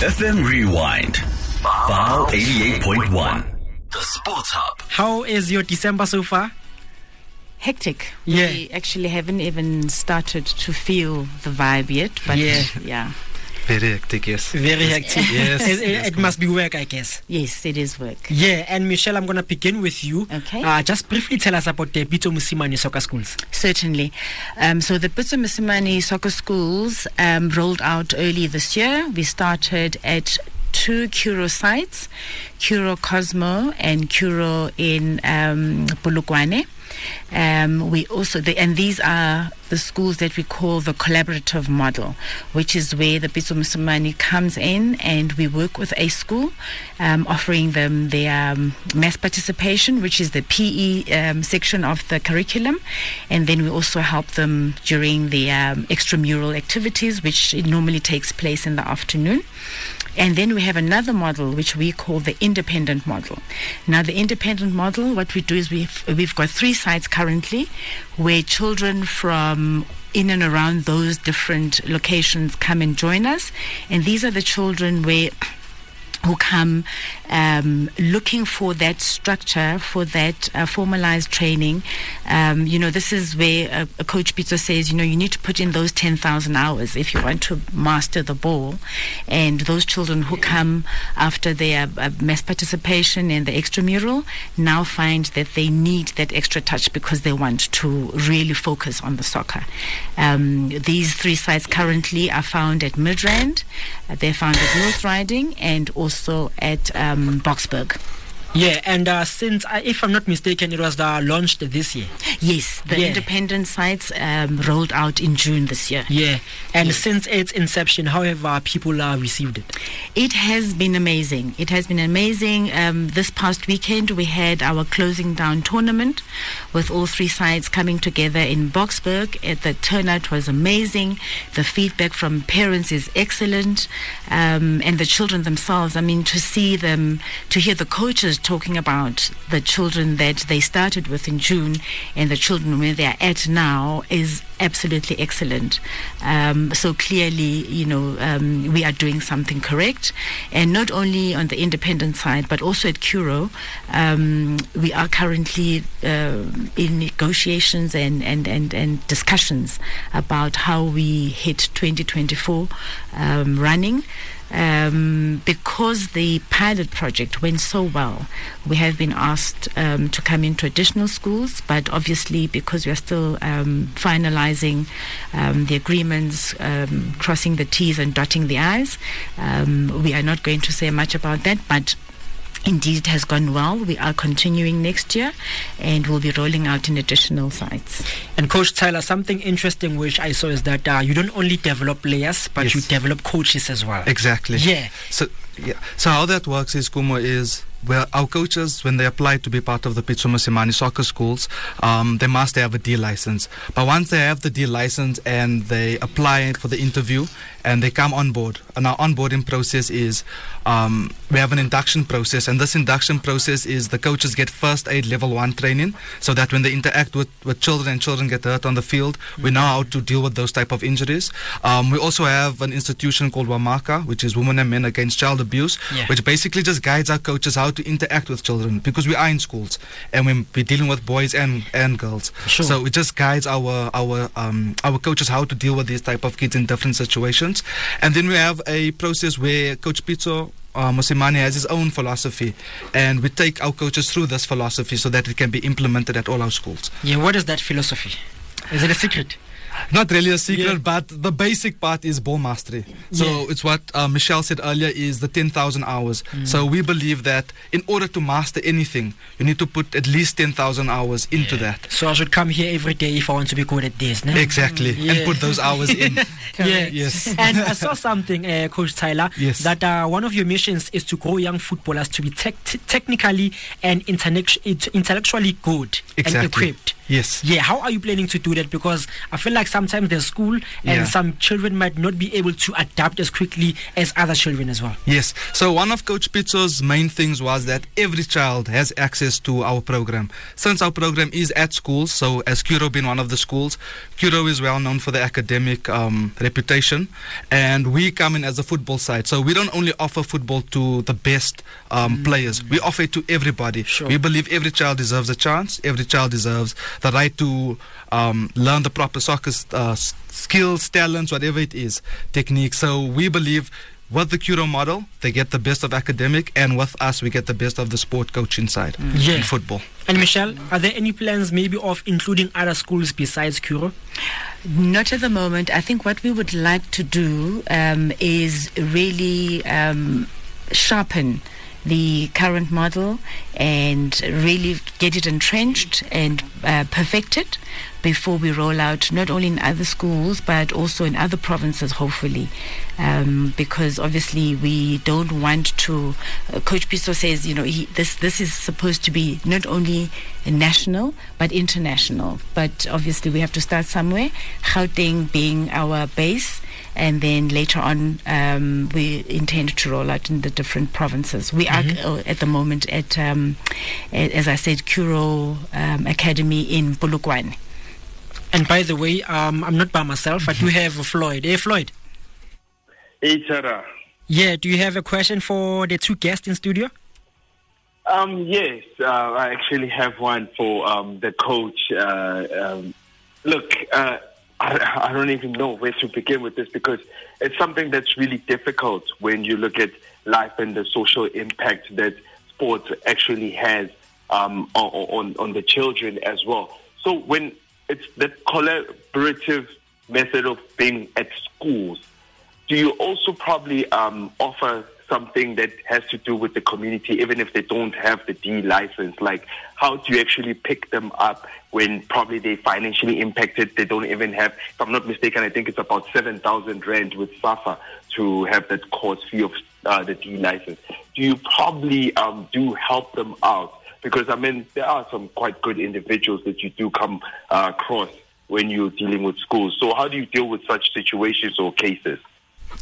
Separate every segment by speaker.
Speaker 1: FM Rewind. File 88.1. The Sports Hub.
Speaker 2: How is your December so far?
Speaker 3: hectic.
Speaker 2: Yeah.
Speaker 3: We actually haven't even started to feel the vibe yet, but
Speaker 2: Yeah.
Speaker 3: yeah.
Speaker 4: Very hectic, yes.
Speaker 2: Very hectic.
Speaker 4: Yes,
Speaker 2: It, it-
Speaker 4: yes,
Speaker 2: it must be work, I guess.
Speaker 3: Yes, it is work.
Speaker 2: Yeah, and Mitchelle, I'm going to begin with you.
Speaker 3: Okay.
Speaker 2: Uh, just briefly tell us about the Pitso Mosimane Soccer Schools.
Speaker 3: Certainly. Um, so the Pitso Mosimane soccer schools um, rolled out early this year. We started at two Curro sites, Curro Cosmo and Curro in um, Polokwane. Um, we also, the, and these are the schools that we call the collaborative model, which is where the Pitso Mosimane comes in and we work with a school, um, offering them their um, mass participation, which is the PE um, section of the curriculum, and then we also help them during the um, extramural activities, which normally takes place in the afternoon. And then we have another model which we call the independent model. Now, the independent model, what we do is we've, we've got three sites currently where children from in and around those different locations come and join us. And these are the children where who come um, looking for that structure, for that uh, formalized training. Um, you know, this is where uh, a coach Pitso says, you know, you need to put in those 10,000 hours if you want to master the ball. And those children who come after their uh, mass participation in the extramural now find that they need that extra touch because they want to really focus on the soccer. Um, these three sites currently are found at Midrand, uh, they're found at North Riding, and also at um, Boksburg.
Speaker 2: Yeah, and uh, since, uh, if I'm not mistaken, it was uh, launched this year.
Speaker 3: Yes, the
Speaker 2: Yeah.
Speaker 3: independent sites um, rolled out in June this year.
Speaker 2: Yeah, and
Speaker 3: Yes.
Speaker 2: since its inception, however, people uh, received it.
Speaker 3: It has been amazing. It has been amazing. Um, this past weekend, we had our closing down tournament with all three sides coming together in Boksburg. The turnout was amazing. The feedback from parents is excellent. Um, and the children themselves, I mean, to see them, to hear the coaches talking about the children that they started with in June and the children where they are at now is absolutely excellent. Um, so clearly, you know, um, we are doing something correct, and not only on the independent side, but also at Curro, um, we are currently uh, in negotiations and, and, and, and discussions about how we hit 2024 um, running. Um, because the pilot project went so well, we have been asked um, to come into additional schools, but obviously, because we are still um, finalizing um, the agreements, um, crossing the T's and dotting the I's, um, we are not going to say much about that, but Indeed, it has gone well. We are continuing next year and we'll be rolling out in additional sites.
Speaker 2: And Coach Tyla, something interesting which I saw is that uh, you don't only develop players, but
Speaker 4: Yes.
Speaker 2: you develop coaches as well.
Speaker 4: Exactly.
Speaker 2: Yeah.
Speaker 4: So yeah. So how that works is Kumo is where our coaches when they apply to be part of the Pitso Mosimane soccer schools, um, they must have a D license. But once they have the D license and they apply for the interview and they come on board, and our onboarding process is um, we have an induction process, and this induction process is the coaches get first aid level one training, so that when they interact with, with children and children get hurt on the field, we know how to deal with those type of injuries. Um, we also have an institution called Wamaka, which is Women and Men Against Child Abuse,
Speaker 2: Yeah.
Speaker 4: which basically just guides our coaches how to interact with children because we are in schools and we're, dealing with boys and, and girls.
Speaker 2: Sure.
Speaker 4: So it just guides our our um, our coaches how to deal with these type of kids in different situations. And then we have a process where Coach Pitso uh, has his own philosophy, and we take our coaches through this philosophy so that it can be implemented at all our schools.
Speaker 2: Yeah, what is that philosophy? Is it a secret?
Speaker 4: Not really a secret,
Speaker 2: Yeah.
Speaker 4: but the basic part is ball mastery. So
Speaker 2: Yeah.
Speaker 4: it's what uh, Mitchelle said earlier is the 10,000 hours.
Speaker 2: Mm.
Speaker 4: So we believe that in order to master anything, you need to put at least 10,000 hours into that.
Speaker 2: So I should come here every day if I want to be good at this, no?
Speaker 4: Exactly.
Speaker 2: Yeah.
Speaker 4: And put those hours in.
Speaker 2: Yeah.
Speaker 4: Yes.
Speaker 2: and I saw something, uh, Coach Tyla,
Speaker 4: Yes.
Speaker 2: that uh, one of your missions is to grow young footballers to be tech technically and intellect- intellectually good and equipped.
Speaker 4: Yes.
Speaker 2: Yeah, how are you planning to do that? Because I feel like like sometimes there's school and
Speaker 4: Yeah.
Speaker 2: some children might not be able to adapt as quickly as other children as well.
Speaker 4: Yes. So one of Coach Pitso's main things was that every child has access to our program. Since our program is at schools, so as Curro being one of the schools, Curro is well known for the academic um, reputation, and we come in as a football side. So we don't only offer football to the best um, players; we offer it to everybody.
Speaker 2: Sure.
Speaker 4: We believe every child deserves a chance. Every child deserves the right to um, learn the proper soccer uh, skills, talents, whatever it is, technique. So we believe with the Curro model, they get the best of academic, and with us, we get the best of the sport coaching side
Speaker 2: Yeah.
Speaker 4: in football.
Speaker 2: And Mitchelle, are there any plans maybe of including other schools besides Curro?
Speaker 3: Not at the moment. I think what we would like to do um, is really um, sharpen the current model and really get it entrenched and uh, perfected before we roll out not only in other schools but also in other provinces hopefully. Um, because obviously we don't want to uh, coach Pitso says you know he, this this is supposed to be not only national but international. But obviously we have to start somewhere. Gauteng being our base and then later on um, we intend to roll out in the different provinces. We are uh, at the moment at, um, a- as I said, Curro um, Academy in Polokwane.
Speaker 2: And by the way, um, I'm not by myself. I do have Floyd. Hey, Floyd.
Speaker 5: Hey, Tara.
Speaker 2: Yeah, do you have a question for the two guests in studio?
Speaker 5: Um, yes, uh, I actually have one for um, the coach. Uh, um, look, uh, I, I don't even know where to begin with this because it's something that's really difficult when you look at life and the social impact that sports actually has um, on, on, the children as well. So when it's the collaborative method of being at schools, do you also probably um, offer something that has to do with the community, even if they don't have the D license? Like, how do you actually pick them up when probably they're financially impacted? They don't even have, if I'm not mistaken, I think it's about 7,000 Rand with SAFA to have that course fee of uh, the D license. Do you probably um, do help them out? Because, I mean, there are some quite good individuals that you do come uh, across when you're dealing with schools. So, how do you deal with such situations or cases?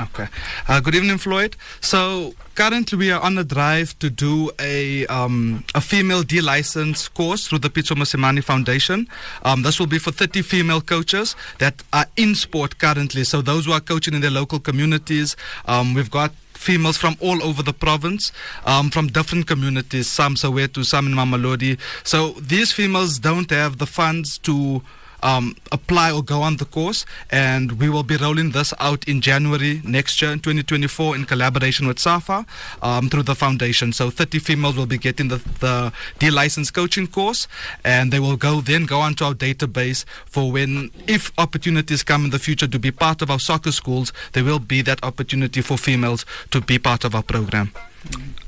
Speaker 4: Okay. Uh, good evening, Floyd. So currently we are on a drive to do a um, a female D license course through the Pitso Mosimane Foundation. Um, this will be for 30 female coaches that are in sport currently. So those who are coaching in their local communities. Um, we've got females from all over the province, um, from different communities, some Soweto, some in Mamelodi. So these females don't have the funds to um, apply or go on the course, and we will be rolling this out in January next year in 2024 in collaboration with SAFA um, through the foundation. So 30 females will be getting the, the D license coaching course, and they will go then go onto our database for when, if opportunities come in the future to be part of our soccer schools, there will be that opportunity for females to be part of our program.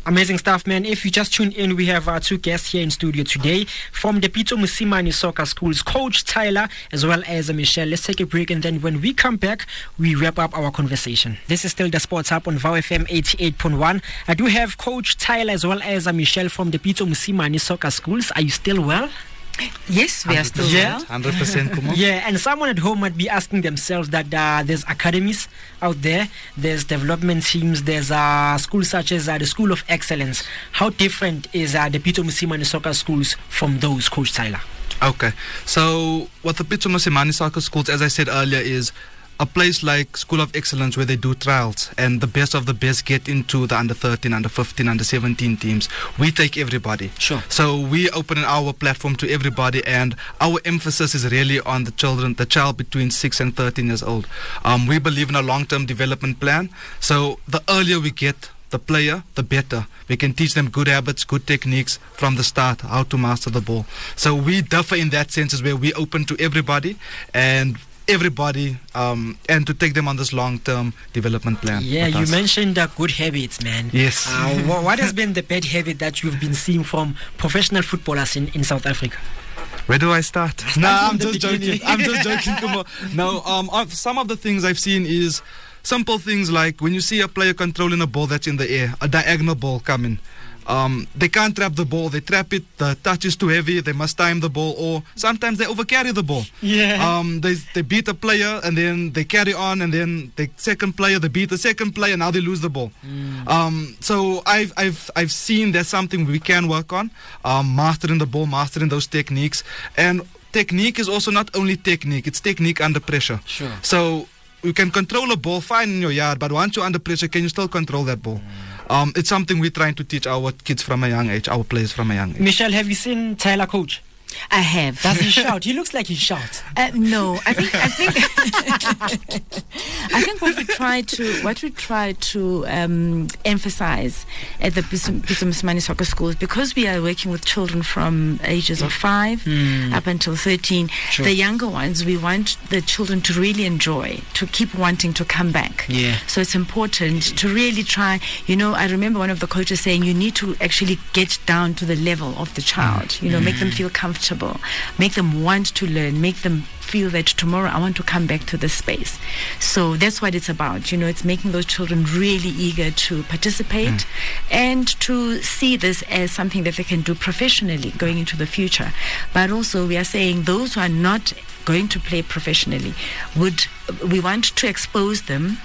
Speaker 2: Amazing stuff, man. If you just tuned in, we have our two guests here in studio today from the Pitso Mosimane Soccer Schools, Coach Tyla as well as uh, Mitchelle. Let's take a break and then when we come back, we wrap up our conversation. This is still the Sports Hub on VOW FM 88.1. I do have Coach Tyla as well as uh, Mitchelle from the Pitso Mosimane Soccer Schools. Are you still well?
Speaker 3: Yes, we are still
Speaker 2: Yeah.
Speaker 4: 100%
Speaker 2: Yeah, and someone at home might be asking themselves that uh, there's academies out there, there's development teams, there's uh, schools such as uh, the School of Excellence. How different is uh, the Pitso Mosimane Soccer Schools from those, Coach Tyla?
Speaker 4: Okay. So what the Pitso Mosimane Soccer Schools, as I said earlier, is a place like School of Excellence where they do trials and the best of the best get into the under 13, under 15, under 17 teams. We take everybody.
Speaker 2: Sure.
Speaker 4: So we open our platform to everybody and our emphasis is really on the children, the child between 6 and 13 years old. Um, we believe in a long-term development plan. So the earlier we get the player, the better. We can teach them good habits, good techniques from the start, how to master the ball. So we differ in that sense, is where we open to everybody and everybody, um, and to take them on this long-term development plan.
Speaker 2: Yeah, you mentioned uh, good habits, man.
Speaker 4: Yes.
Speaker 2: Uh, wha- what has been the bad habit that you've been seeing from professional footballers in, in South Africa?
Speaker 4: Where do I start? no, I'm
Speaker 2: from the
Speaker 4: just joking. I'm just joking. Come on. No, um, some of the things I've seen is simple things like when you see a player controlling a ball that's in the air, a diagonal ball coming. Um, they can't trap the ball. They trap it. The touch is too heavy. They must time the ball, or sometimes they overcarry the ball.
Speaker 2: Yeah.
Speaker 4: Um, they they beat a player and then they carry on, and then the second player they beat the second player. Now they lose the ball. Um, so I've I've I've seen there's something we can work on, um, mastering the ball, mastering those techniques, and technique is also not only technique. It's technique under pressure.
Speaker 2: Sure.
Speaker 4: So you can control a ball fine in your yard, but once you're under pressure, can you still control that ball? Um, it's something we're trying to teach our kids from a young age, our players from a young age.
Speaker 2: Mitchelle, have you seen Tyla coach?
Speaker 3: I have.
Speaker 2: Does he shout? He looks like he shouts.
Speaker 3: Uh, no, I think I think I think what we try to what we try to um, emphasize at the Mosimane Soccer Schools because we are working with children from ages of five up until thirteen.
Speaker 2: Sure.
Speaker 3: The younger ones, we want the children to really enjoy, to keep wanting to come back.
Speaker 2: Yeah.
Speaker 3: So it's important to really try. You know, I remember one of the coaches saying you need to actually get down to the level of the child. You know, make them feel comfortable, make them want to learn, make them feel that tomorrow I want to come back to this space. So that's what it's about. You know, it's making those children really eager to participate and to see this as something that they can do professionally going into the future. But also, we are saying those who are not going to play professionally would we want to expose them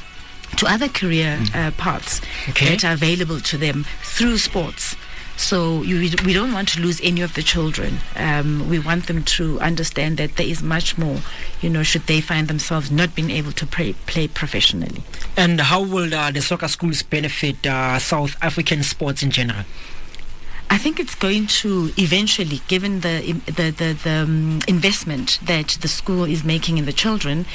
Speaker 3: to other career uh, paths
Speaker 2: Okay.
Speaker 3: that are available to them through sports. So you, we don't want to lose any of the children. Um, we want them to understand that there is much more, you know, should they find themselves not being able to play, play professionally.
Speaker 2: And how will uh, the soccer schools benefit uh, South African sports in general?
Speaker 3: I think it's going to eventually, given the the the, the um, investment that the school is making in the children,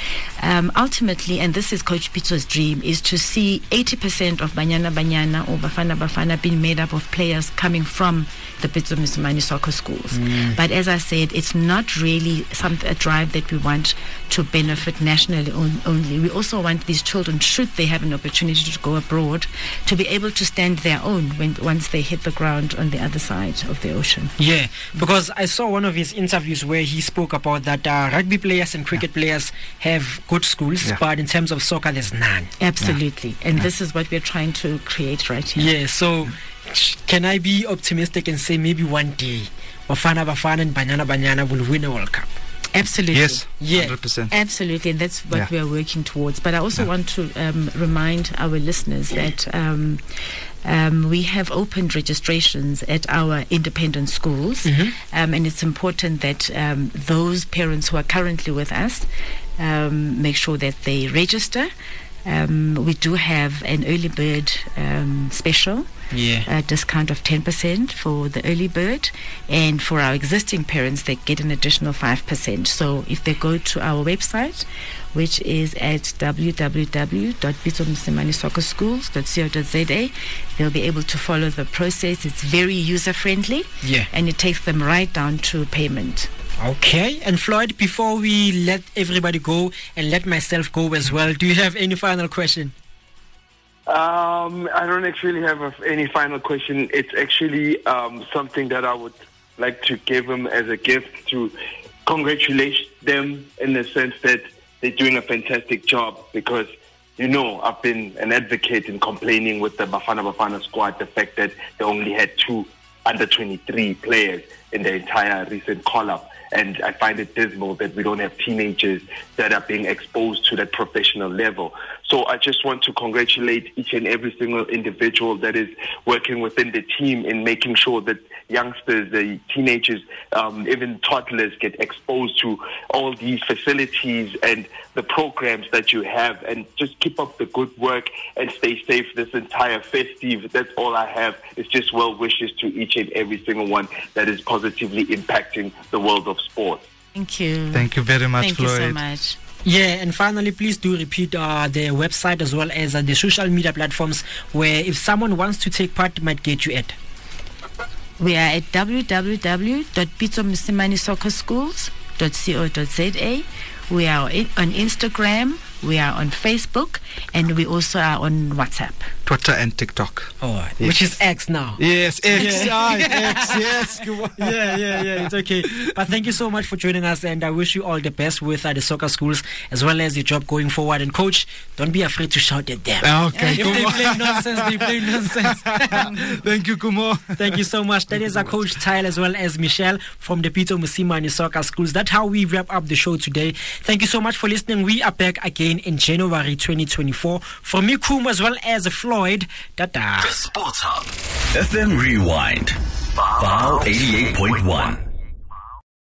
Speaker 3: um, ultimately, and this is Coach Pitso's dream, is to see 80% of Banyana Banyana or Bafana Bafana being made up of players coming from the Pitso Mosimane soccer schools. But as I said, it's not really some a drive that we want to benefit nationally on, only. We also want these children, should they have an opportunity to go abroad, to be able to stand their own when once they hit the ground on the other side of the ocean.
Speaker 2: Yeah, because I saw one of his interviews where he spoke about that uh, rugby players and cricket players have good schools,
Speaker 4: Yeah.
Speaker 2: but in terms of soccer, there's none.
Speaker 3: Absolutely. And this is what we're trying to create right here.
Speaker 2: Yeah, so can I be optimistic and say maybe one day Bafana Bafana and Banyana Banyana will win a World Cup?
Speaker 3: Absolutely.
Speaker 4: Yes,
Speaker 2: Yeah.
Speaker 4: hundred percent.
Speaker 3: Absolutely, and that's what
Speaker 4: Yeah.
Speaker 3: we are working towards. But I also
Speaker 4: Yeah.
Speaker 3: want to um, remind our listeners that um, um, we have opened registrations at our independent schools, um, and it's important that um, those parents who are currently with us um, make sure that they register. Um, we do have an early bird um, special
Speaker 2: Yeah.
Speaker 3: a discount of 10% for the early bird. And for our existing parents, they get an additional 5%. So if they go to our website, which is at www.bitsomsimaniSoccerSchools.co.za, they'll be able to follow the process. It's very user friendly
Speaker 2: Yeah.
Speaker 3: and it takes them right down to payment.
Speaker 2: Okay, and Floyd, before we let everybody go and let myself go as well, do you have any final question?
Speaker 5: Um, I don't actually have a, any final question. It's actually um, something that I would like to give them as a gift to congratulate them in the sense that they're doing a fantastic job because, you know, I've been an advocate in complaining with the Bafana Bafana squad the fact that they only had two under 23 players in the entire recent call-up. And I find it dismal that we don't have teenagers that are being exposed to that professional level. So I just want to congratulate each and every single individual that is working within the team in making sure that youngsters, the teenagers, um, even toddlers get exposed to all these facilities and the programs that you have. And just keep up the good work and stay safe this entire festive. That's all I have. It's just well wishes to each and every single one that is positively impacting the world of sport.
Speaker 3: Thank you.
Speaker 4: Thank you very much,
Speaker 3: Thank
Speaker 4: Floyd.
Speaker 3: you so much.
Speaker 2: Yeah, and finally, please do repeat uh, the website as well as uh, the social media platforms where if someone wants to take part, might get you at.
Speaker 3: We are at www.bitsomsimaniSoccerSchools.co.za. We are on Instagram We are on Facebook, and we also are on WhatsApp.
Speaker 4: Twitter and TikTok.
Speaker 2: All right. Which is X now.
Speaker 4: Yes, X,
Speaker 2: Yeah.
Speaker 4: aye, X, yes.
Speaker 2: Yeah, yeah, yeah. It's okay. But thank you so much for joining us, and I wish you all the best with uh, the soccer schools as well as your job going forward. And coach, don't be afraid to shout at them.
Speaker 4: Okay,
Speaker 2: if they play nonsense, they play nonsense.
Speaker 4: Thank you, Kumo.
Speaker 2: Thank you so much. That is our coach Tyla as well as Mitchelle from the Pitso Mosimane Soccer Schools. That's how we wrap up the show today. Thank you so much for listening. We are back again in January 2024. From me, Kum, as well as Floyd.
Speaker 1: The Sports Hub. FM Rewind. Vow 88.1.